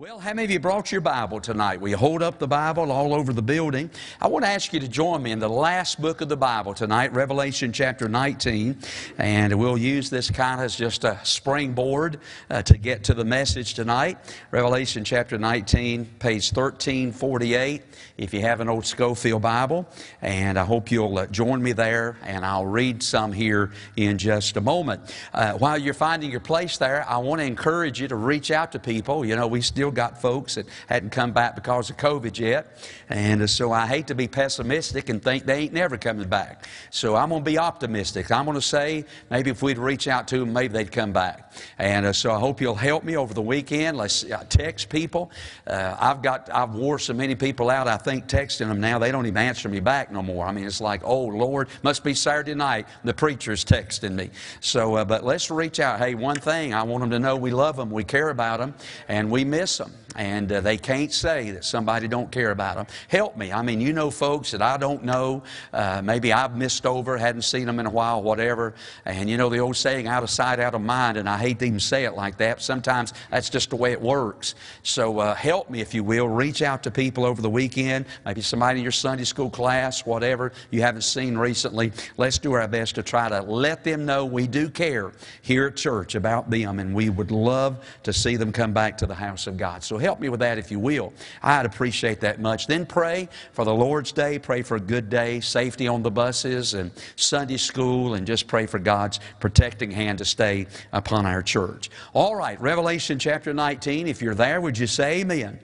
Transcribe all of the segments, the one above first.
Well, how many of you brought your Bible tonight? We hold up the Bible all over the building. I want to ask you to join me in the last book of the Bible tonight, Revelation chapter 19. And we'll use this kind of as just a springboard uh, to get to the message tonight. Revelation chapter 19, page 1348, if you have an old Scofield Bible. And I hope you'll uh, join me there, and I'll read some here in just a moment. Uh, while you're finding your place there, I want to encourage you to reach out to people. You know, we still still got folks that hadn't come back because of COVID yet. And so I hate to be pessimistic and think they ain't never coming back. So I'm going to be optimistic. I'm going to say maybe if we'd reach out to them, maybe they'd come back. And uh, so I hope you'll help me over the weekend. Let's uh, text people. Uh, I've got, I've wore so many people out, I think texting them now, they don't even answer me back no more. I mean, it's like, oh, Lord, must be Saturday night. The preacher's texting me. So, uh, but let's reach out. Hey, one thing, I want them to know we love them, we care about them, and we miss them. And uh, they can't say that somebody don't care about them. Help me. I mean, you know folks that I don't know. Uh, maybe I've missed over, hadn't seen them in a while, whatever. And you know the old saying, out of sight, out of mind. And I hate to even say it like that. Sometimes that's just the way it works. So uh, help me, if you will. Reach out to people over the weekend. Maybe somebody in your Sunday school class, whatever you haven't seen recently. Let's do our best to try to let them know we do care here at church about them. And we would love to see them come back to the house of God. So help me with that if you will. I'd appreciate that much. Then pray for the Lord's Day, pray for a good day, safety on the buses and Sunday school, and just pray for God's protecting hand to stay upon our church. All right, Revelation chapter 19. If you're there, would you say amen?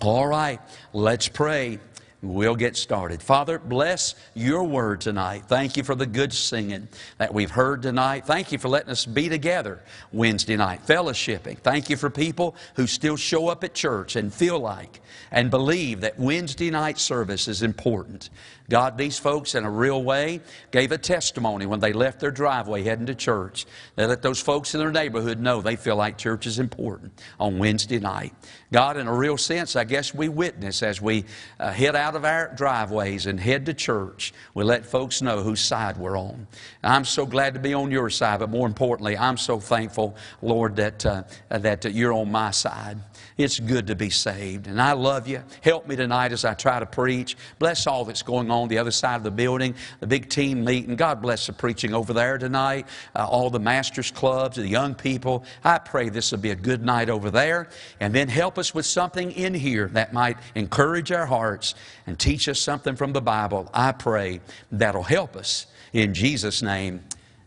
All right, let's pray. We'll get started. Father, bless your word tonight. Thank you for the good singing that we've heard tonight. Thank you for letting us be together Wednesday night, fellowshipping. Thank you for people who still show up at church and feel like and believe that Wednesday night service is important. God, these folks, in a real way, gave a testimony when they left their driveway heading to church. They let those folks in their neighborhood know they feel like church is important on Wednesday night. God, in a real sense, I guess we witness as we uh, head out of our driveways and head to church. We let folks know whose side we're on. I'm so glad to be on your side, but more importantly, I'm so thankful, Lord, that, uh, that you're on my side. It's good to be saved. And I love you. Help me tonight as I try to preach. Bless all that's going on the other side of the building, the big team meeting. God bless the preaching over there tonight, uh, all the master's clubs, the young people. I pray this will be a good night over there. And then help us with something in here that might encourage our hearts and teach us something from the Bible. I pray that'll help us. In Jesus' name,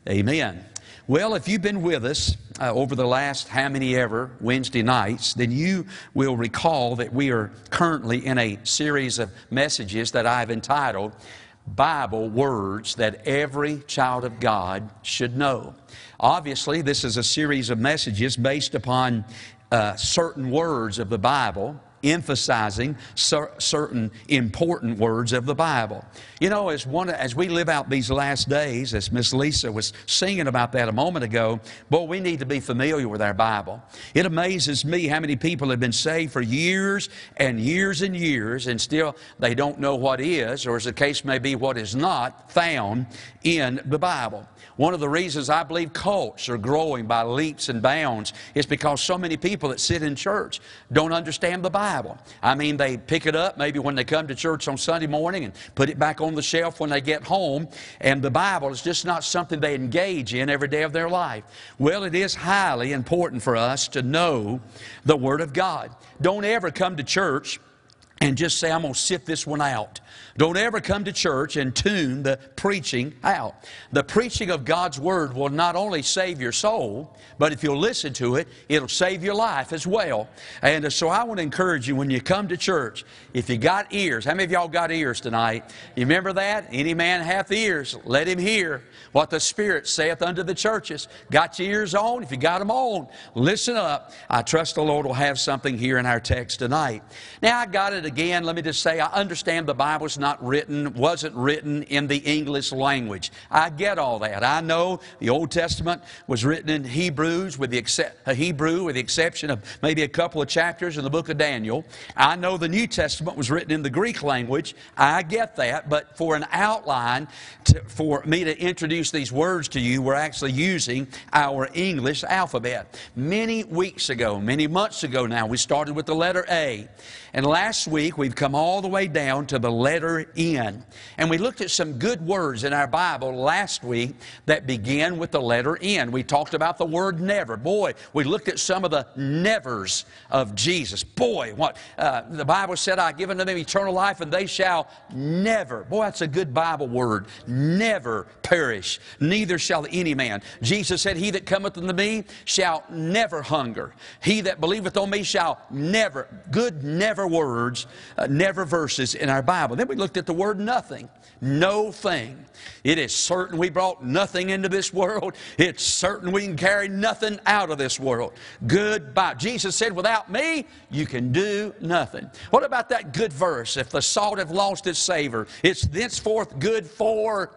amen. Well, if you've been with us uh, over the last how many ever Wednesday nights, then you will recall that we are currently in a series of messages that I've entitled Bible Words That Every Child of God Should Know. Obviously, this is a series of messages based upon uh, certain words of the Bible emphasizing cer- certain important words of the Bible. You know, as, one, as we live out these last days, as Miss Lisa was singing about that a moment ago, boy, we need to be familiar with our Bible. It amazes me how many people have been saved for years and years and years, and still they don't know what is, or as the case may be, what is not found in the Bible. One of the reasons I believe cults are growing by leaps and bounds is because so many people that sit in church don't understand the Bible. I mean, they pick it up maybe when they come to church on Sunday morning and put it back on the shelf when they get home, and the Bible is just not something they engage in every day of their life. Well, it is highly important for us to know the Word of God. Don't ever come to church and just say, I'm going to sit this one out. Don't ever come to church and tune the preaching out. The preaching of God's Word will not only save your soul, but if you'll listen to it, it'll save your life as well. And uh, so I want to encourage you when you come to church, if you got ears, how many of y'all got ears tonight? You remember that? Any man hath ears, let him hear what the Spirit saith unto the churches. Got your ears on? If you got them on, listen up. I trust the Lord will have something here in our text tonight. Now, I got it again, let me just say, I understand the Bible's not written, wasn't written in the English language. I get all that. I know the Old Testament was written in Hebrews with the except, Hebrew with the exception of maybe a couple of chapters in the book of Daniel. I know the New Testament was written in the Greek language. I get that, but for an outline to, for me to introduce these words to you, we're actually using our English alphabet. Many weeks ago, many months ago now, we started with the letter A. And last week, we've come all the way down to the letter N. And we looked at some good words in our Bible last week that begin with the letter N. We talked about the word never. Boy, we looked at some of the nevers of Jesus. Boy, what uh, the Bible said, I've given them eternal life, and they shall never. Boy, that's a good Bible word. Never perish, neither shall any man. Jesus said, He that cometh unto me shall never hunger. He that believeth on me shall never, good never words, uh, never verses in our Bible. Then we looked at the word nothing. No thing. It is certain we brought nothing into this world. It's certain we can carry nothing out of this world. Goodbye. Jesus said, without me, you can do nothing. What about that good verse? If the salt have lost its savor, it's thenceforth good for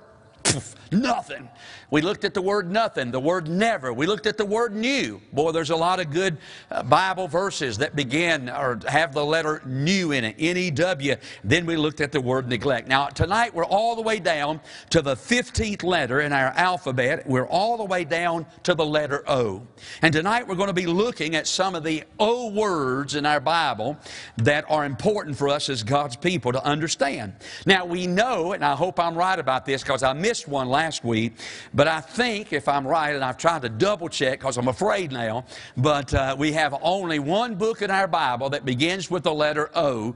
nothing. We looked at the word nothing, the word never. We looked at the word new. Boy, there's a lot of good uh, Bible verses that begin or have the letter new in it, N E W. Then we looked at the word neglect. Now, tonight we're all the way down to the 15th letter in our alphabet. We're all the way down to the letter O. And tonight we're going to be looking at some of the O words in our Bible that are important for us as God's people to understand. Now, we know, and I hope I'm right about this because I missed one last week, but I think, if I'm right, and I've tried to double check because I'm afraid now, but uh, we have only one book in our Bible that begins with the letter O,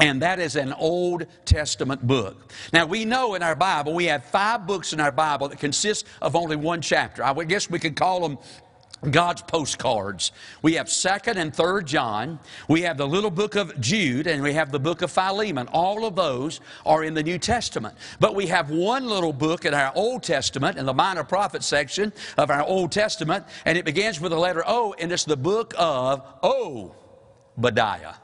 and that is an Old Testament book. Now, we know in our Bible, we have five books in our Bible that consist of only one chapter. I guess we could call them God's postcards. We have 2nd and 3rd John. We have the little book of Jude and we have the book of Philemon. All of those are in the New Testament. But we have one little book in our Old Testament in the minor prophet section of our Old Testament and it begins with the letter O and it's the book of Obadiah.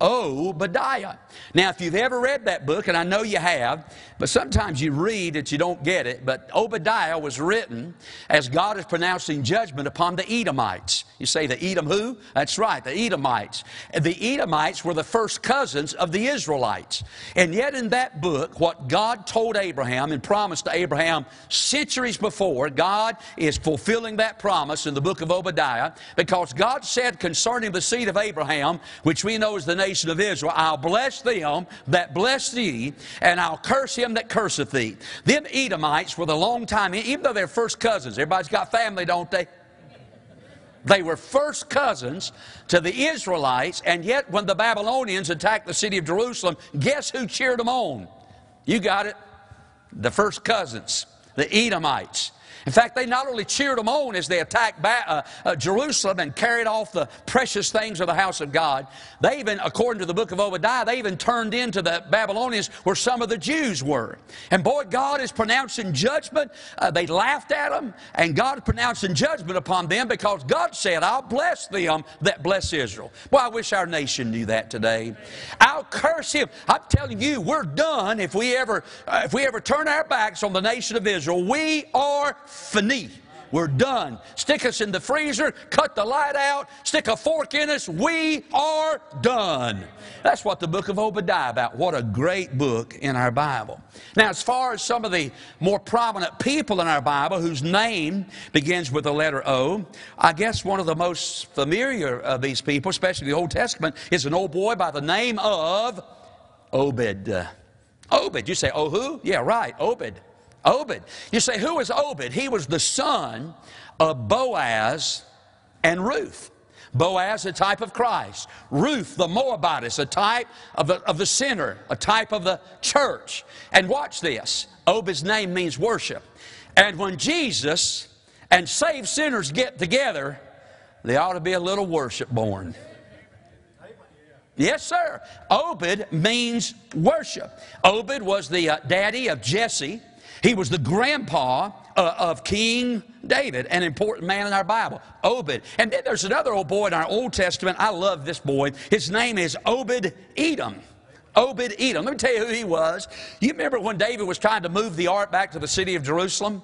Obadiah. Now, if you've ever read that book, and I know you have, but sometimes you read that you don't get it, but Obadiah was written as God is pronouncing judgment upon the Edomites. You say the Edom who? That's right, the Edomites. The Edomites were the first cousins of the Israelites. And yet in that book, what God told Abraham and promised to Abraham centuries before, God is fulfilling that promise in the book of Obadiah because God said concerning the seed of Abraham, which we know is the nation of Israel, I'll bless them that bless thee, and I'll curse him that curseth thee. Them Edomites were the long time, even though they're first cousins, everybody's got family, don't they? They were first cousins to the Israelites, and yet when the Babylonians attacked the city of Jerusalem, guess who cheered them on? You got it. The first cousins, the Edomites. In fact, they not only cheered them on as they attacked ba- uh, uh, Jerusalem and carried off the precious things of the house of God, they even, according to the book of Obadiah, they even turned into the Babylonians where some of the Jews were. And boy, God is pronouncing judgment. Uh, they laughed at them, and God is pronouncing judgment upon them because God said, I'll bless them that bless Israel. Boy, I wish our nation knew that today. I'll curse him. I'm telling you, we're done if we ever, uh, if we ever turn our backs on the nation of Israel. We are fini. We're done. Stick us in the freezer, cut the light out, stick a fork in us. We are done. That's what the book of Obadiah about. What a great book in our Bible. Now, as far as some of the more prominent people in our Bible whose name begins with the letter O, I guess one of the most familiar of these people, especially the Old Testament, is an old boy by the name of Obed. Obed. You say, oh, who? Yeah, right, Obed. Obed. You say, who was Obed? He was the son of Boaz and Ruth. Boaz, a type of Christ. Ruth, the Moabitess, a type of the, of the sinner, a type of the church. And watch this Obed's name means worship. And when Jesus and saved sinners get together, there ought to be a little worship born. Yes, sir. Obed means worship. Obed was the uh, daddy of Jesse. He was the grandpa uh, of King David, an important man in our Bible, Obed. And then there's another old boy in our Old Testament. I love this boy. His name is Obed Edom. Obed Edom. Let me tell you who he was. You remember when David was trying to move the ark back to the city of Jerusalem?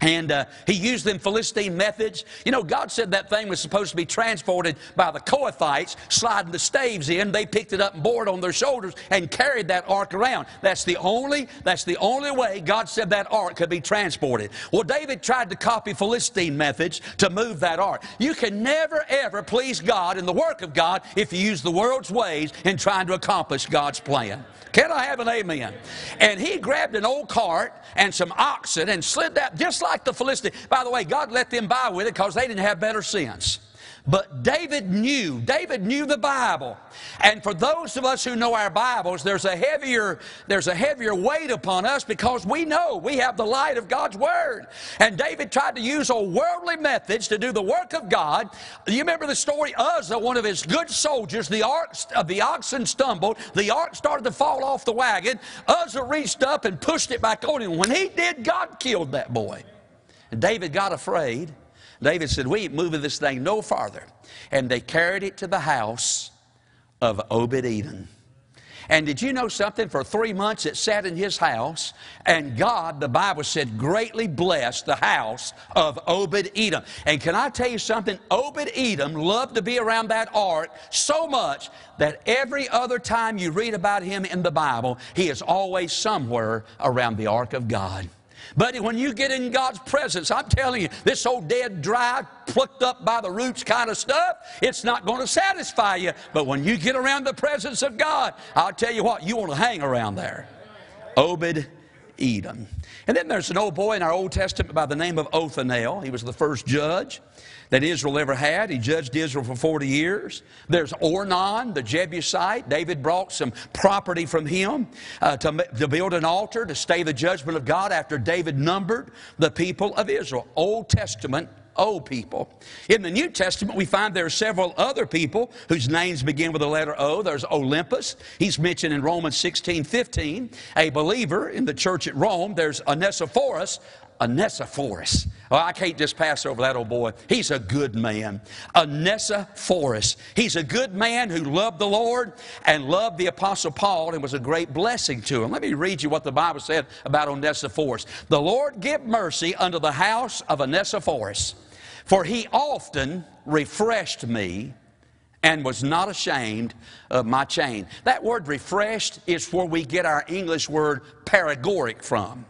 And uh, he used them Philistine methods. You know, God said that thing was supposed to be transported by the Kohathites, sliding the staves in. They picked it up and bore it on their shoulders and carried that ark around. That's the only, that's the only way God said that ark could be transported. Well, David tried to copy Philistine methods to move that ark. You can never, ever please God in the work of God if you use the world's ways in trying to accomplish God's plan. Can I have an amen? And he grabbed an old cart and some oxen and slid that just like the Philistine. By the way, God let them buy with it because they didn't have better sense. But David knew, David knew the Bible. And for those of us who know our Bibles, there's a heavier, there's a heavier weight upon us because we know we have the light of God's Word. And David tried to use old worldly methods to do the work of God. You remember the story? Uzzah, one of his good soldiers, the, ark, uh, the oxen stumbled, the ark started to fall off the wagon. Uzzah reached up and pushed it back on him. When he did, God killed that boy. David got afraid. David said, We ain't moving this thing no farther. And they carried it to the house of Obed Edom. And did you know something? For three months it sat in his house, and God, the Bible said, greatly blessed the house of Obed Edom. And can I tell you something? Obed Edom loved to be around that ark so much that every other time you read about him in the Bible, he is always somewhere around the ark of God. But when you get in God's presence, I'm telling you, this old dead, dry, plucked up by the roots kind of stuff, it's not going to satisfy you. But when you get around the presence of God, I'll tell you what, you want to hang around there. Obed Edom. And then there's an old boy in our Old Testament by the name of Othniel. He was the first judge that Israel ever had. He judged Israel for 40 years. There's Ornan, the Jebusite. David brought some property from him uh, to, to build an altar to stay the judgment of God after David numbered the people of Israel. Old Testament O people. In the New Testament, we find there are several other people whose names begin with the letter O. There's Olympas. He's mentioned in Romans 16, 15. A believer in the church at Rome. There's Onesiphorus. Onesiphorus. Oh, I can't just pass over that old boy. He's a good man. Onesiphorus. He's a good man who loved the Lord and loved the Apostle Paul and was a great blessing to him. Let me read you what the Bible said about Onesiphorus. The Lord give mercy unto the house of Onesiphorus, for he often refreshed me and was not ashamed of my chain. That word refreshed is where we get our English word paregoric from.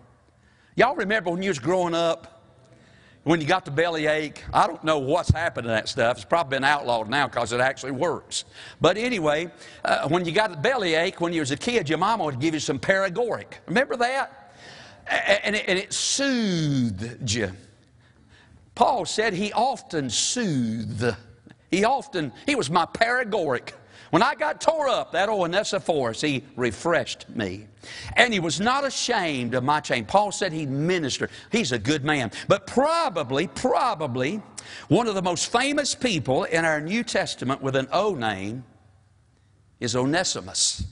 Y'all remember when you was growing up, when you got the belly ache? I don't know what's happened to that stuff. It's probably been outlawed now because it actually works. But anyway, uh, when you got the belly ache, when you was a kid, your mama would give you some paregoric. Remember that? And it, and it soothed you. Paul said he often soothed. He often, he was my paregoric. When I got tore up, that Onesiphorus, he refreshed me. And he was not ashamed of my chain. Paul said he ministered. He's a good man. But probably, probably, one of the most famous people in our New Testament with an O name is Onesimus.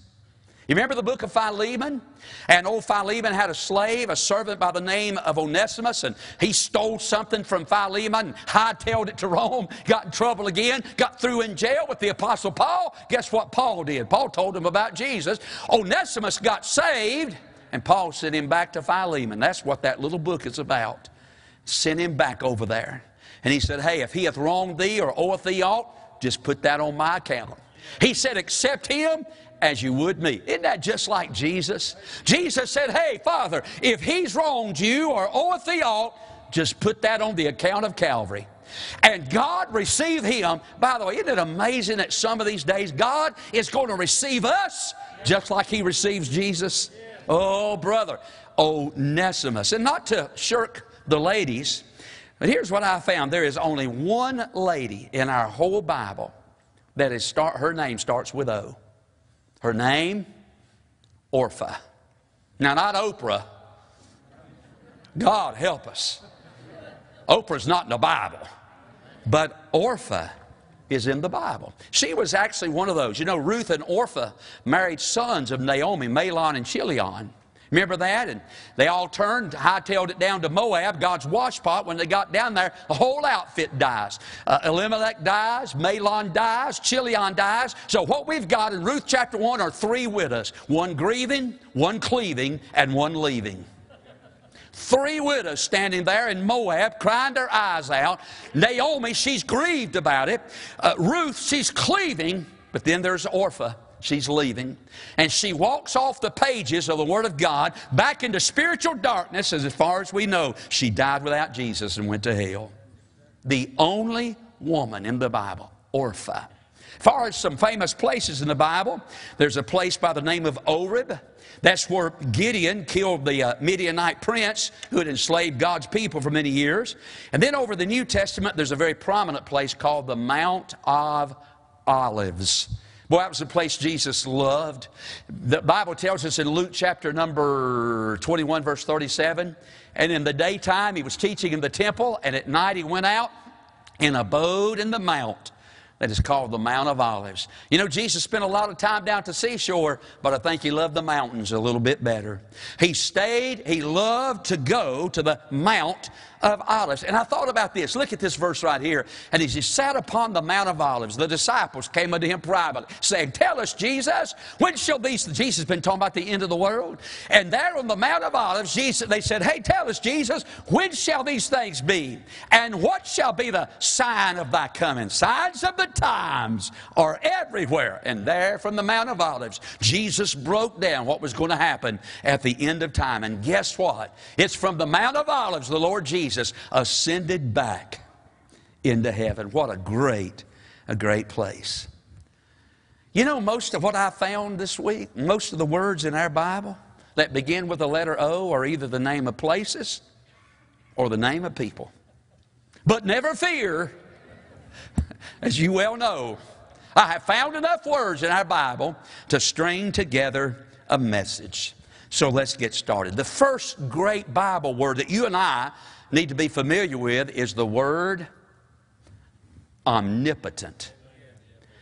You remember the book of Philemon? And old Philemon had a slave, a servant by the name of Onesimus, and he stole something from Philemon, hightailed it to Rome, got in trouble again, got through in jail with the Apostle Paul. Guess what Paul did? Paul told him about Jesus. Onesimus got saved, and Paul sent him back to Philemon. That's what that little book is about. Sent him back over there. And he said, Hey, if he hath wronged thee or oweth thee aught, just put that on my account. He said, Accept him as you would me. Isn't that just like Jesus? Jesus said, Hey, Father, if he's wronged you or oweth thee aught, just put that on the account of Calvary. And God received him. By the way, isn't it amazing that some of these days God is going to receive us just like he receives Jesus? Oh, brother, Onesimus. And not to shirk the ladies, but here's what I found there is only one lady in our whole Bible that is start, her name starts with O. Her name, Orpah. Now, not Oprah. God help us. Oprah's not in the Bible, but Orpah is in the Bible. She was actually one of those. You know, Ruth and Orpah married sons of Naomi, Mahlon and Chilion. Remember that? And they all turned, hightailed it down to Moab, God's washpot. When they got down there, the whole outfit dies. Uh, Elimelech dies, Mahlon dies, Chilion dies. So what we've got in Ruth chapter 1 are three widows one grieving, one cleaving, and one leaving. Three widows standing there in Moab crying their eyes out. Naomi, she's grieved about it. Uh, Ruth, she's cleaving. But then there's Orpah. She's leaving. And she walks off the pages of the Word of God back into spiritual darkness, as far as we know. She died without Jesus and went to hell. The only woman in the Bible, Orpah. As far as some famous places in the Bible, there's a place by the name of Oreb. That's where Gideon killed the uh, Midianite prince who had enslaved God's people for many years. And then over the New Testament, there's a very prominent place called the Mount of Olives. Boy, that was a place Jesus loved. The Bible tells us in Luke chapter number 21, verse 37, and in the daytime he was teaching in the temple, and at night he went out and abode in the mount that is called the Mount of Olives. You know, Jesus spent a lot of time down the seashore, but I think he loved the mountains a little bit better. He stayed, he loved to go to the Mount of Olives. And I thought about this. Look at this verse right here. And as he sat upon the Mount of Olives, the disciples came unto him privately, saying, Tell us, Jesus, when shall these, Jesus has been talking about the end of the world. And there on the Mount of Olives, Jesus, they said, Hey, tell us, Jesus, when shall these things be? And what shall be the sign of thy coming? Signs of the times are everywhere. And there from the Mount of Olives, Jesus broke down what was going to happen at the end of time. And guess what? It's from the Mount of Olives, the Lord Jesus Jesus ascended back into heaven. What a great, a great place. You know, most of what I found this week, most of the words in our Bible that begin with the letter O are either the name of places or the name of people. But never fear, as you well know, I have found enough words in our Bible to string together a message. So let's get started. The first great Bible word that you and I need to be familiar with is the word omnipotent.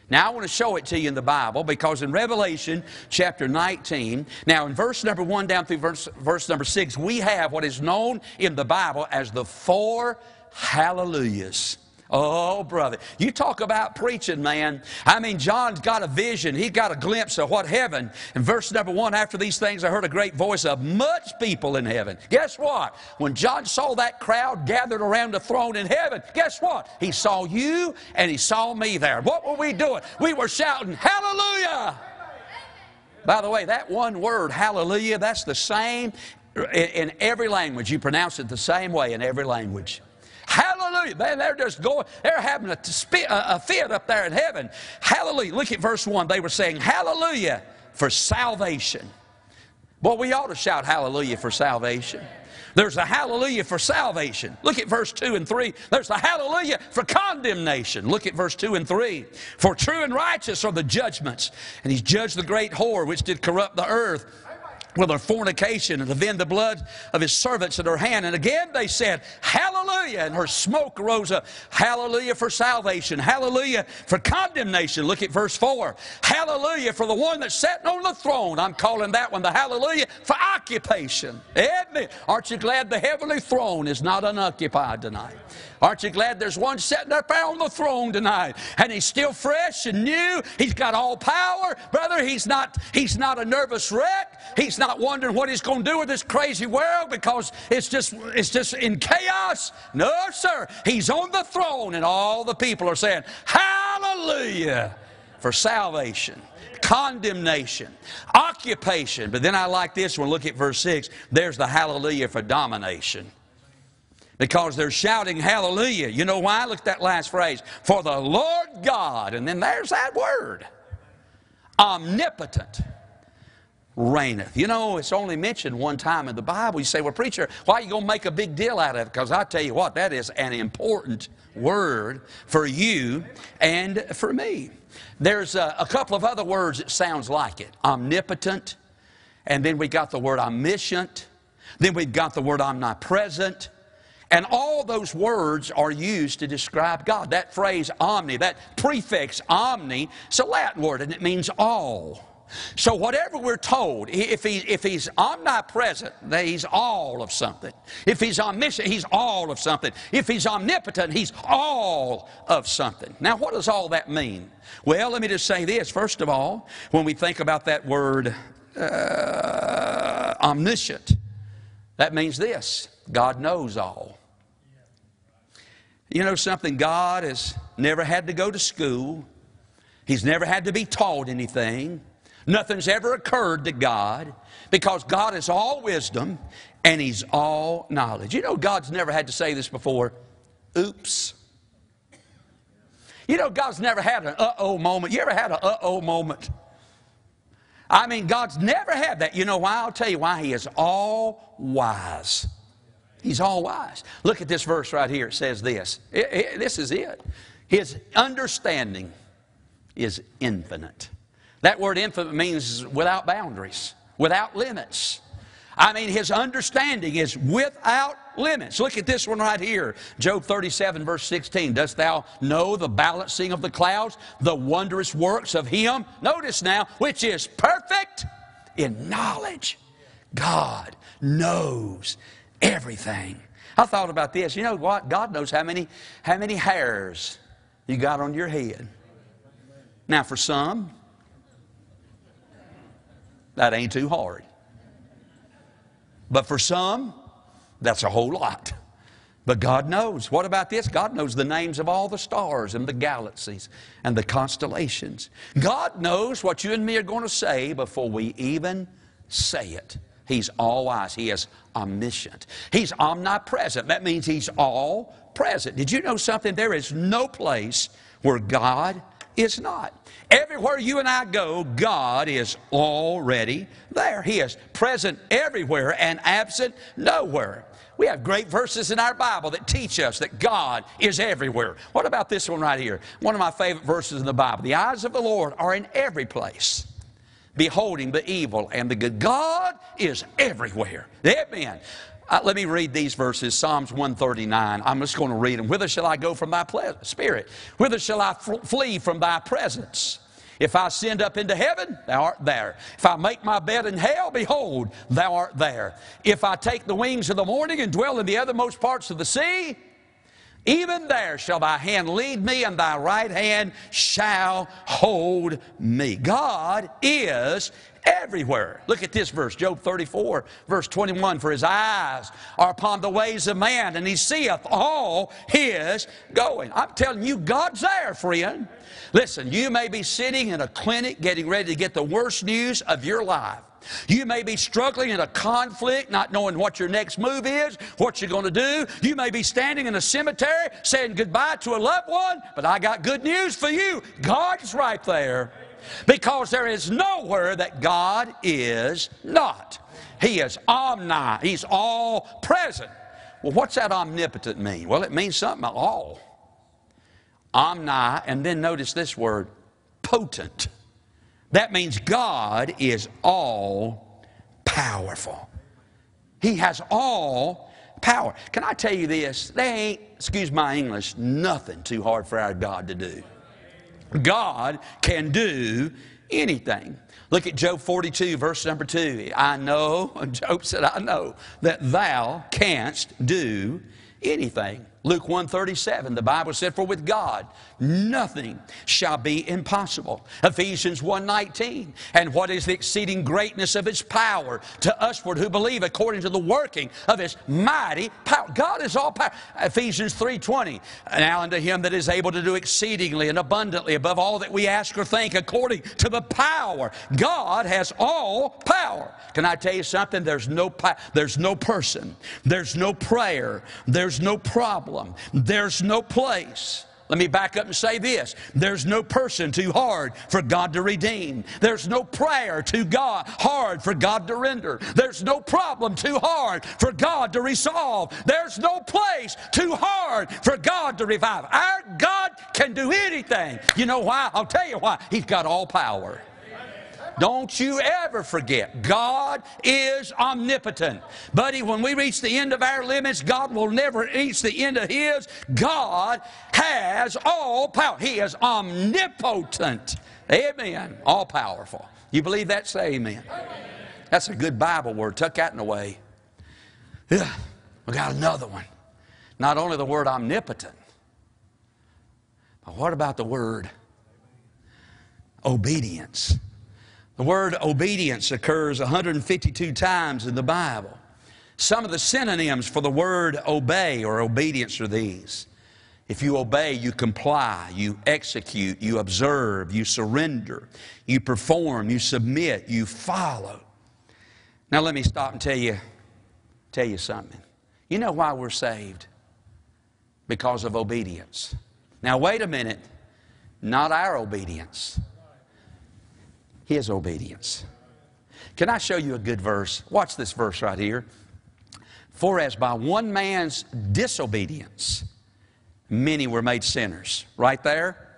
Now, I want to show it to you in the Bible because in Revelation chapter 19, now in verse number 1 down through verse, verse number 6, we have what is known in the Bible as the four hallelujahs. Oh, brother. You talk about preaching, man. I mean, John's got a vision. He got a glimpse of what heaven. In verse number one, after these things, I heard a great voice of much people in heaven. Guess what? When John saw that crowd gathered around the throne in heaven, guess what? He saw you and he saw me there. What were we doing? We were shouting, Hallelujah! By the way, that one word, hallelujah, that's the same in every language. You pronounce it the same way in every language. Hallelujah. Man, they're just going, they're having a, a fit up there in heaven. Hallelujah. Look at verse 1. They were saying, Hallelujah for salvation. Well, we ought to shout hallelujah for salvation. There's a hallelujah for salvation. Look at verse 2 and 3. There's a hallelujah for condemnation. Look at verse 2 and 3. For true and righteous are the judgments. And he's judged the great whore which did corrupt the earth with her fornication and avenge the blood of his servants at her hand. And again they said, Hallelujah. And her smoke rose up. Hallelujah for salvation. Hallelujah for condemnation. Look at verse 4. Hallelujah for the one that's sitting on the throne. I'm calling that one the hallelujah for occupation. Aren't you glad the heavenly throne is not unoccupied tonight? Aren't you glad there's one sitting up there on the throne tonight? And he's still fresh and new. He's got all power. Brother, he's not, he's not a nervous wreck. He's not wondering what he's going to do with this crazy world because it's just, it's just in chaos. No, sir. He's on the throne and all the people are saying, Hallelujah for salvation condemnation, occupation. But then I like this one. Look at verse 6. There's the hallelujah for domination because they're shouting hallelujah. You know why? Look at that last phrase. For the Lord God, and then there's that word, omnipotent reigneth. You know, it's only mentioned one time in the Bible. You say, well, preacher, why are you going to make a big deal out of it? Because I tell you what, that is an important word for you and for me. There's a, a couple of other words that sounds like it. Omnipotent, and then we got the word omniscient, then we've got the word omnipresent, and all those words are used to describe God. That phrase omni, that prefix omni, it's a Latin word and it means all. So whatever we're told, if, he, if he's omnipresent, he's all of something. If he's omniscient, he's all of something. If he's omnipotent, he's all of something. Now, what does all that mean? Well, let me just say this. First of all, when we think about that word uh, omniscient, that means this God knows all. You know something? God has never had to go to school. He's never had to be taught anything. Nothing's ever occurred to God because God is all wisdom and He's all knowledge. You know, God's never had to say this before. Oops. You know, God's never had an uh oh moment. You ever had an uh oh moment? I mean, God's never had that. You know why? I'll tell you why. He is all wise. He's all wise. Look at this verse right here. It says this. It, it, this is it. His understanding is infinite. That word infinite means without boundaries, without limits. I mean, his understanding is without limits. Look at this one right here. Job 37, verse 16. Dost thou know the balancing of the clouds, the wondrous works of him? Notice now, which is perfect in knowledge. God knows everything. I thought about this. You know what? God knows how many, how many hairs you got on your head. Now, for some, that ain't too hard. But for some, that's a whole lot. But God knows. What about this? God knows the names of all the stars and the galaxies and the constellations. God knows what you and me are going to say before we even say it. He's all wise. He is omniscient. He's omnipresent. That means He's all present. Did you know something? There is no place where God is not. Everywhere you and I go, God is already there. He is present everywhere and absent nowhere. We have great verses in our Bible that teach us that God is everywhere. What about this one right here? One of my favorite verses in the Bible. The eyes of the Lord are in every place, beholding the evil and the good. God is everywhere. Amen. Uh, let me read these verses Psalms 139. I'm just going to read them. Whither shall I go from thy ple- spirit? Whither shall I flee from thy presence? If I ascend up into heaven, thou art there. If I make my bed in hell, behold, thou art there. If I take the wings of the morning and dwell in the othermost parts of the sea, even there shall thy hand lead me, and thy right hand shall hold me. God is everywhere. Look at this verse, Job 34, verse 21. For his eyes are upon the ways of man, and he seeth all his going. I'm telling you, God's there, friend. Listen, you may be sitting in a clinic getting ready to get the worst news of your life. You may be struggling in a conflict, not knowing what your next move is, what you're going to do. You may be standing in a cemetery saying goodbye to a loved one, but I got good news for you. God's right there. Because there is nowhere that God is not. He is omni, He's all present. Well, what's that omnipotent mean? Well, it means something all. Omni, and then notice this word, potent. That means God is all powerful. He has all power. Can I tell you this? They ain't, excuse my English, nothing too hard for our God to do. God can do anything. Look at Job 42, verse number 2. I know, Job said, I know that thou canst do anything. Luke 137, the Bible said, For with God nothing shall be impossible. Ephesians 1.19, and what is the exceeding greatness of his power to usward who believe according to the working of his mighty power. God is all power. Ephesians 3.20, now unto him that is able to do exceedingly and abundantly above all that we ask or think according to the power. God has all power. Can I tell you something? There's no, there's no person, there's no prayer, there's no problem problem. There's no place. Let me back up and say this. There's no person too hard for God to redeem. There's no prayer too God hard for God to render. There's no problem too hard for God to resolve. There's no place too hard for God to revive. Our God can do anything. You know why? I'll tell you why. He's got all power. Don't you ever forget, God is omnipotent. Buddy, when we reach the end of our limits, God will never reach the end of His. God has all power. He is omnipotent. Amen. All powerful. You believe that? Say amen. That's a good Bible word. Tuck that in the way. Yeah, we got another one. Not only the word omnipotent, but what about the word obedience? The word obedience occurs 152 times in the Bible. Some of the synonyms for the word obey or obedience are these. If you obey, you comply, you execute, you observe, you surrender, you perform, you submit, you follow. Now let me stop and tell you, tell you something. You know why we're saved? Because of obedience. Now wait a minute. Not our obedience. His obedience. Can I show you a good verse? Watch this verse right here. For as by one man's disobedience, many were made sinners. Right there,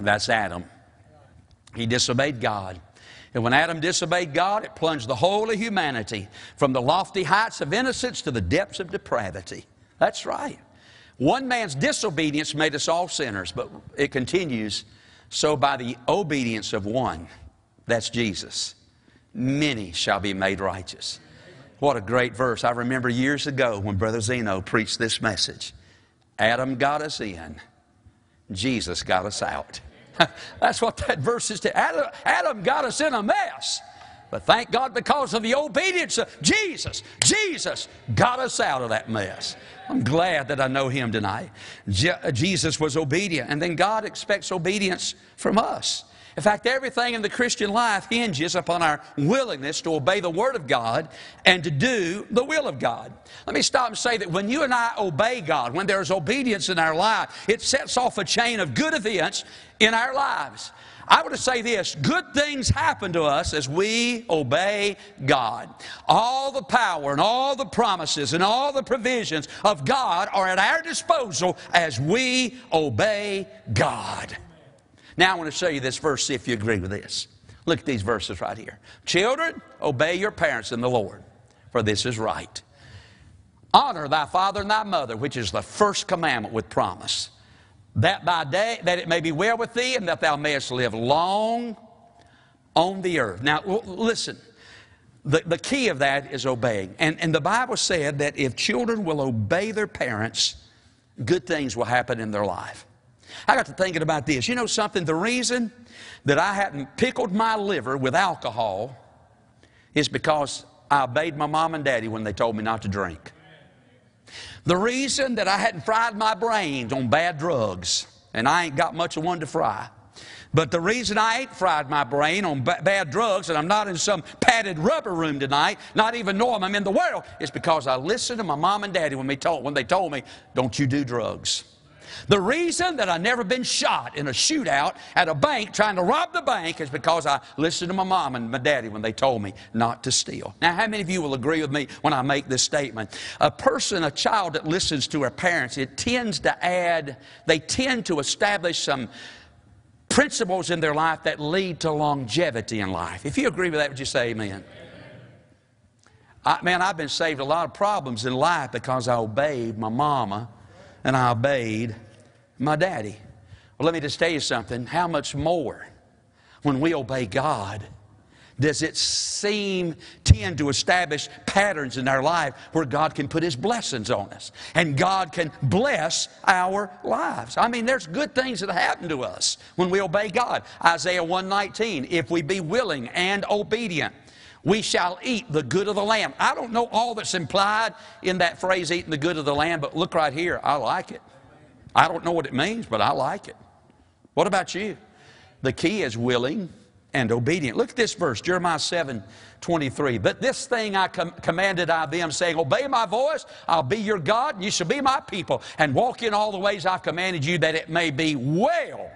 that's Adam. He disobeyed God. And when Adam disobeyed God, it plunged the whole of humanity from the lofty heights of innocence to the depths of depravity. That's right. One man's disobedience made us all sinners, but it continues. So by the obedience of one, that's Jesus, many shall be made righteous. What a great verse. I remember years ago when Brother Zeno preached this message Adam got us in, Jesus got us out. That's what that verse is. To. Adam, Adam got us in a mess. But thank God because of the obedience of Jesus, Jesus got us out of that mess. I'm glad that I know Him tonight. Je- Jesus was obedient, and then God expects obedience from us. In fact, everything in the Christian life hinges upon our willingness to obey the Word of God and to do the will of God. Let me stop and say that when you and I obey God, when there's obedience in our life, it sets off a chain of good events in our lives. I would say this good things happen to us as we obey God. All the power and all the promises and all the provisions of God are at our disposal as we obey God. Now I want to show you this verse, see if you agree with this. Look at these verses right here. Children, obey your parents in the Lord, for this is right. Honor thy father and thy mother, which is the first commandment with promise, that by day that it may be well with thee, and that thou mayest live long on the earth. Now listen, the, the key of that is obeying. And, and the Bible said that if children will obey their parents, good things will happen in their life. I got to thinking about this. You know something? The reason that I hadn't pickled my liver with alcohol is because I obeyed my mom and daddy when they told me not to drink. The reason that I hadn't fried my brains on bad drugs, and I ain't got much of one to fry, but the reason I ain't fried my brain on bad drugs and I'm not in some padded rubber room tonight, not even knowing I'm in the world, is because I listened to my mom and daddy when, they told, when they told me, don't you do drugs. The reason that I never been shot in a shootout at a bank trying to rob the bank is because I listened to my mom and my daddy when they told me not to steal. Now, how many of you will agree with me when I make this statement? A person, a child that listens to her parents, it tends to add, they tend to establish some principles in their life that lead to longevity in life. If you agree with that, would you say amen? I, man, I've been saved a lot of problems in life because I obeyed my mama and I obeyed my daddy. Well, let me just tell you something. How much more when we obey God does it seem tend to establish patterns in our life where God can put His blessings on us and God can bless our lives? I mean, there's good things that happen to us when we obey God. Isaiah 119, if we be willing and obedient, we shall eat the good of the land. I don't know all that's implied in that phrase, eating the good of the land, but look right here. I like it. I don't know what it means, but I like it. What about you? The key is willing and obedient. Look at this verse, Jeremiah 7 23. But this thing I com- commanded I them, saying, Obey my voice, I'll be your God, and you shall be my people, and walk in all the ways I've commanded you, that it may be well.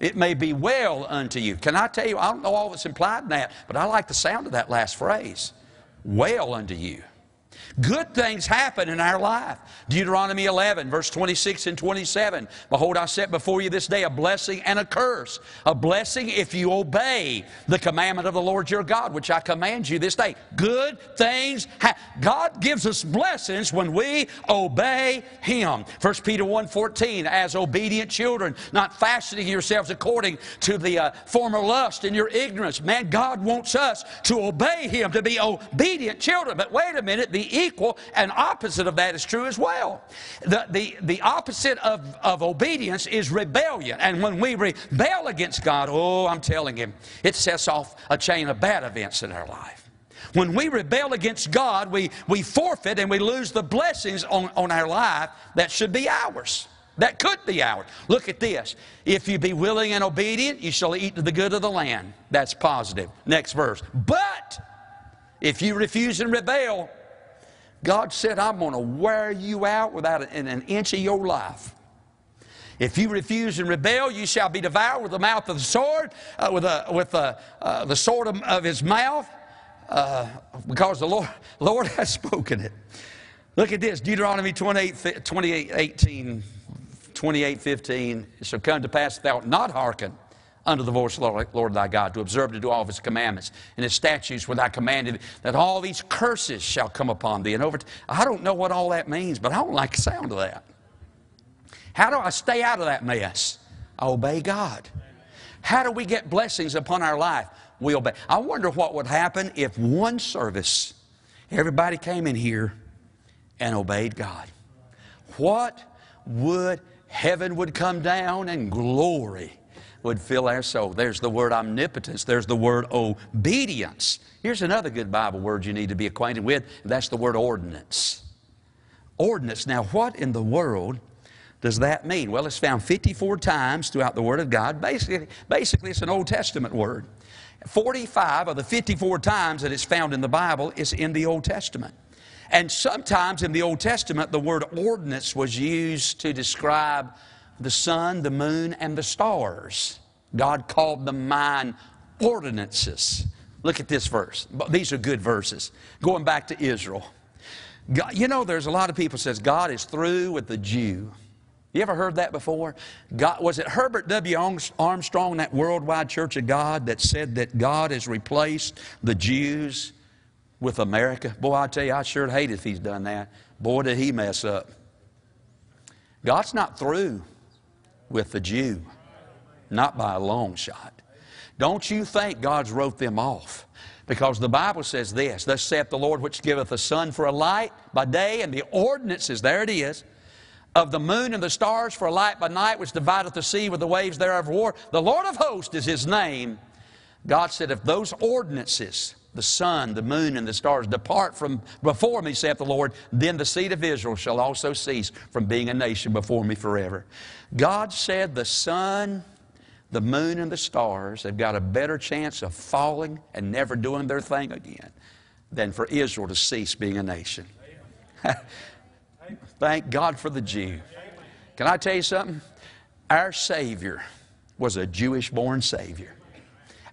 It may be well unto you. Can I tell you, I don't know all that's implied in that, but I like the sound of that last phrase. Well unto you. Good things happen in our life. Deuteronomy 11, verse 26 and 27. Behold, I set before you this day a blessing and a curse. A blessing if you obey the commandment of the Lord your God, which I command you this day. Good things. God gives us blessings when we obey Him. 1 Peter 1 14, as obedient children, not fashioning yourselves according to the uh, former lust in your ignorance. Man, God wants us to obey Him, to be obedient children. But wait a minute, the equal and opposite of that is true as well. The, the, the opposite of, of obedience is rebellion. And when we rebel against God, oh, I'm telling him, it sets off a chain of bad events in our life. When we rebel against God, we, we forfeit and we lose the blessings on, on our life that should be ours. That could be ours. Look at this. If you be willing and obedient, you shall eat the good of the land. That's positive. Next verse. But if you refuse and rebel, God said, I'm going to wear you out without an, an inch of your life. If you refuse and rebel, you shall be devoured with the mouth of the sword, uh, with, a, with a, uh, the sword of, of his mouth, uh, because the Lord, Lord has spoken it. Look at this Deuteronomy 28, 28 18, 28 15. It shall come to pass thou not hearken unto the voice of the Lord thy God, to observe to do all of his commandments and his statutes when I commanded that all these curses shall come upon thee. And over, t- I don't know what all that means, but I don't like the sound of that. How do I stay out of that mess? I obey God. How do we get blessings upon our life? We obey. I wonder what would happen if one service, everybody came in here and obeyed God. What would heaven would come down and glory would fill our soul. There's the word omnipotence. There's the word obedience. Here's another good Bible word you need to be acquainted with. That's the word ordinance. Ordinance. Now, what in the world does that mean? Well, it's found 54 times throughout the Word of God. Basically, basically it's an Old Testament word. 45 of the 54 times that it's found in the Bible is in the Old Testament. And sometimes in the Old Testament, the word ordinance was used to describe the sun, the moon, and the stars. God called them mine ordinances. Look at this verse. These are good verses. Going back to Israel. God, you know, there's a lot of people says God is through with the Jew. You ever heard that before? God, was it Herbert W. Armstrong, that worldwide church of God, that said that God has replaced the Jews with America? Boy, I tell you, I sure hate if he's done that. Boy, did he mess up. God's not through with the Jew. Not by a long shot. Don't you think God's wrote them off? Because the Bible says this Thus saith the Lord, which giveth the sun for a light by day, and the ordinances, there it is, of the moon and the stars for a light by night, which divideth the sea with the waves thereof war. The Lord of hosts is his name. God said, If those ordinances, the sun, the moon, and the stars depart from before me, saith the Lord, then the seed of Israel shall also cease from being a nation before me forever. God said the sun, the moon, and the stars have got a better chance of falling and never doing their thing again than for Israel to cease being a nation. Thank God for the Jew. Can I tell you something? Our Savior was a Jewish born Savior.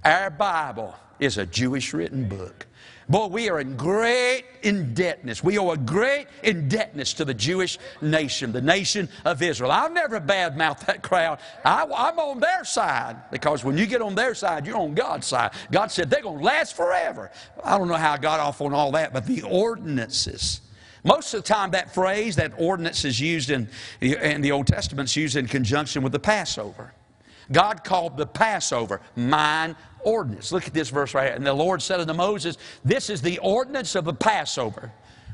Our Bible is a Jewish written book. Boy, we are in great indebtedness. We owe a great indebtedness to the Jewish nation, the nation of Israel. I'll never badmouth that crowd. I, am on their side because when you get on their side, you're on God's side. God said they're going to last forever. I don't know how I got off on all that, but the ordinances. Most of the time, that phrase, that ordinance is used in, in the Old Testament, is used in conjunction with the Passover. God called the Passover mine ordinance. Look at this verse right here. And the Lord said unto Moses, This is the ordinance of the Passover.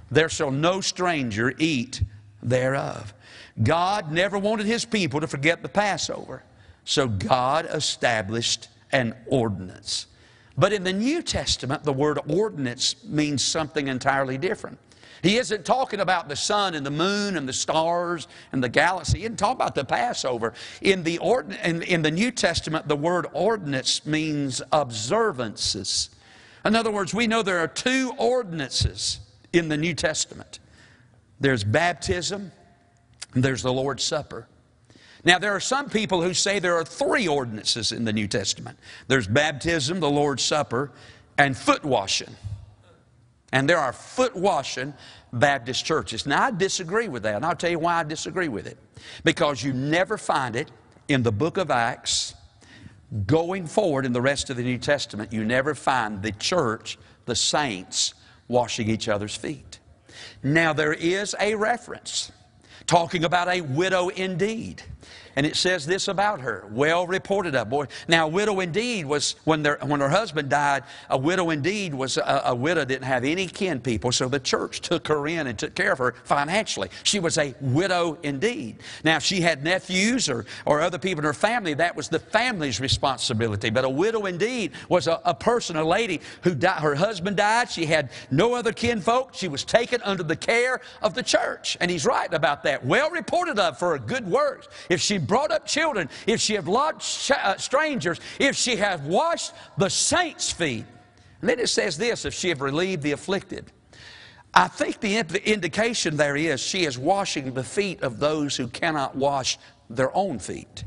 There shall no stranger eat thereof. God never wanted his people to forget the Passover. So God established an ordinance. But in the New Testament, the word ordinance means something entirely different. He isn't talking about the sun and the moon and the stars and the galaxy. He isn't talking about the Passover. In the, ord- in, in the New Testament, the word ordinance means observances. In other words, we know there are two ordinances in the New Testament there's baptism, and there's the Lord's Supper. Now, there are some people who say there are three ordinances in the New Testament there's baptism, the Lord's Supper, and foot washing. And there are foot washing Baptist churches. Now, I disagree with that, and I'll tell you why I disagree with it. Because you never find it in the book of Acts. Going forward in the rest of the New Testament, you never find the church, the saints, washing each other's feet. Now, there is a reference talking about a widow indeed. And it says this about her, well reported of. Boy, now, widow indeed was, when, their, when her husband died, a widow indeed was a, a widow didn't have any kin people, so the church took her in and took care of her financially. She was a widow indeed. Now, if she had nephews or, or other people in her family, that was the family's responsibility. But a widow indeed was a, a person, a lady who died, her husband died, she had no other kin folk, she was taken under the care of the church. And he's right about that. Well reported of for her good works. If she brought up children, if she have lodged uh, strangers, if she have washed the saints' feet. And then it says this if she have relieved the afflicted. I think the indication there is she is washing the feet of those who cannot wash their own feet.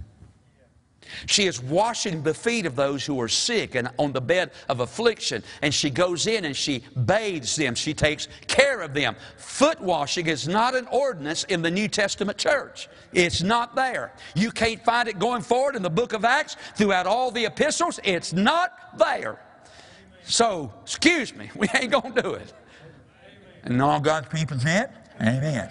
She is washing the feet of those who are sick and on the bed of affliction. And she goes in and she bathes them. She takes care of them. Foot washing is not an ordinance in the New Testament church. It's not there. You can't find it going forward in the book of Acts throughout all the epistles. It's not there. So, excuse me, we ain't going to do it. And all God's people said, Amen.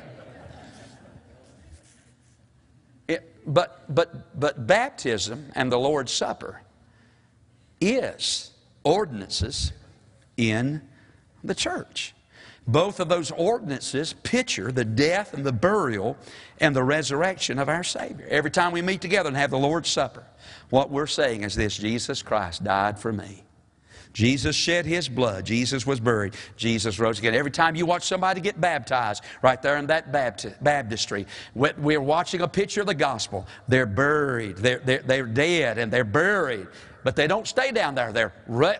But, but, but baptism and the Lord's Supper is ordinances in the church. Both of those ordinances picture the death and the burial and the resurrection of our Savior. Every time we meet together and have the Lord's Supper, what we're saying is this Jesus Christ died for me. Jesus shed his blood. Jesus was buried. Jesus rose again. Every time you watch somebody get baptized, right there in that baptistry, we're watching a picture of the gospel. They're buried. They're, they're, they're dead and they're buried. But they don't stay down there. They're,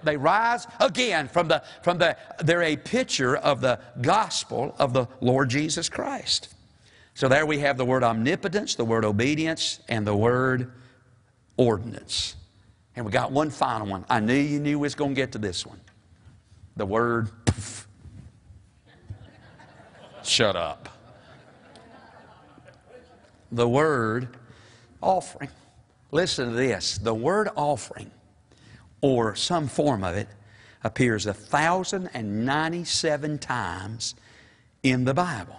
they rise again from the, from the, they're a picture of the gospel of the Lord Jesus Christ. So there we have the word omnipotence, the word obedience, and the word ordinance. And we got one final one. I knew you knew we was going to get to this one. The word poof. Shut up. The word offering. Listen to this. The word offering, or some form of it, appears a thousand and ninety-seven times in the Bible.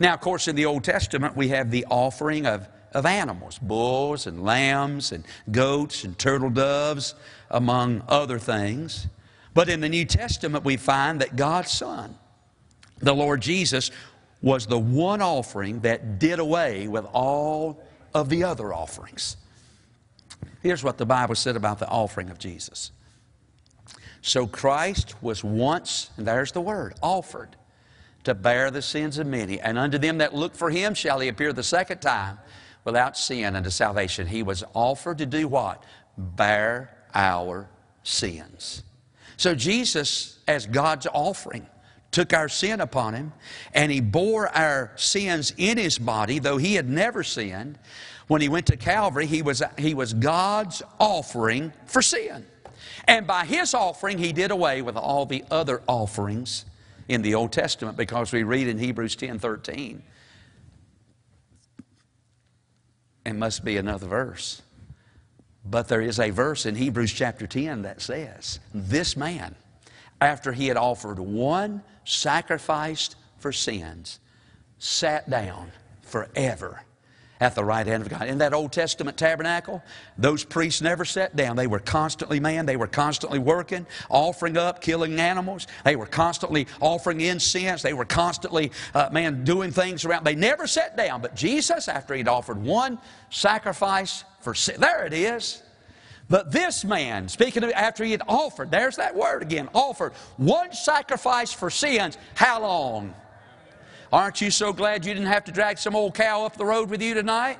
Now, of course, in the Old Testament, we have the offering of of animals bulls and lambs and goats and turtle doves, among other things. But in the New Testament, we find that God's Son, the Lord Jesus, was the one offering that did away with all of the other offerings. Here's what the Bible said about the offering of Jesus. So Christ was once, and there's the word, offered to bear the sins of many. And unto them that look for him shall he appear the second time without sin unto salvation. He was offered to do what? Bear our sins. So Jesus, as God's offering, took our sin upon him and he bore our sins in his body, though he had never sinned. When he went to Calvary, he was, he was God's offering for sin. And by his offering, he did away with all the other offerings in the Old Testament because we read in Hebrews 10 13 and must be another verse. But there is a verse in Hebrews chapter 10 that says, This man, after he had offered one sacrifice for sins, sat down forever at the right hand of God. In that Old Testament tabernacle, those priests never sat down. They were constantly, man, they were constantly working, offering up, killing animals. They were constantly offering incense. They were constantly, uh, man, doing things around. They never sat down. But Jesus, after he'd offered one sacrifice for sin, there it is. But this man, speaking of after he had offered, there's that word again, offered one sacrifice for sins, how long? Aren't you so glad you didn't have to drag some old cow up the road with you tonight?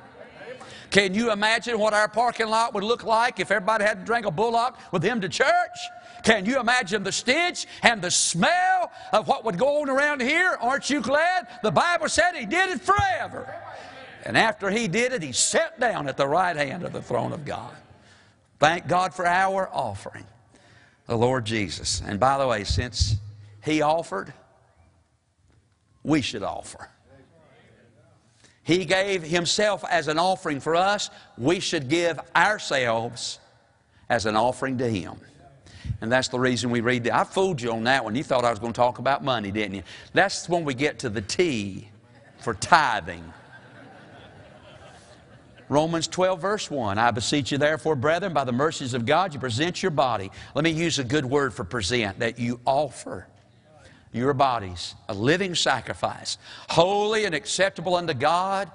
Can you imagine what our parking lot would look like if everybody had to drag a bullock with him to church? Can you imagine the stench and the smell of what would go on around here? Aren't you glad? The Bible said he did it forever. And after he did it, he sat down at the right hand of the throne of God. Thank God for our offering, the Lord Jesus. And by the way, since He offered, we should offer. He gave Himself as an offering for us, we should give ourselves as an offering to Him. And that's the reason we read that. I fooled you on that one. You thought I was going to talk about money, didn't you? That's when we get to the T for tithing. Romans 12, verse 1. I beseech you, therefore, brethren, by the mercies of God, you present your body. Let me use a good word for present, that you offer your bodies a living sacrifice, holy and acceptable unto God,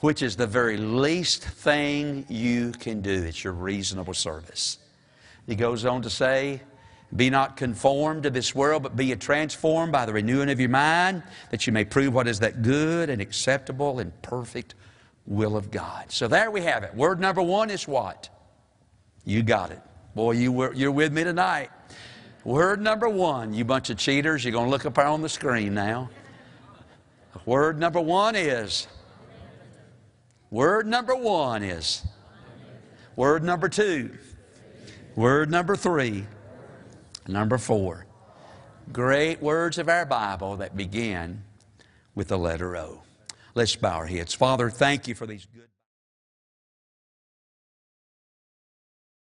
which is the very least thing you can do. It's your reasonable service. He goes on to say, Be not conformed to this world, but be ye transformed by the renewing of your mind, that you may prove what is that good and acceptable and perfect will of God. So there we have it. Word number one is what? You got it. Boy, you were, you're with me tonight. Word number one, you bunch of cheaters, you're going to look up on the screen now. Word number one is. Word number one is. Word number two. Word number three. Number four. Great words of our Bible that begin with the letter O. Let's bow our heads. Father, thank you for these good.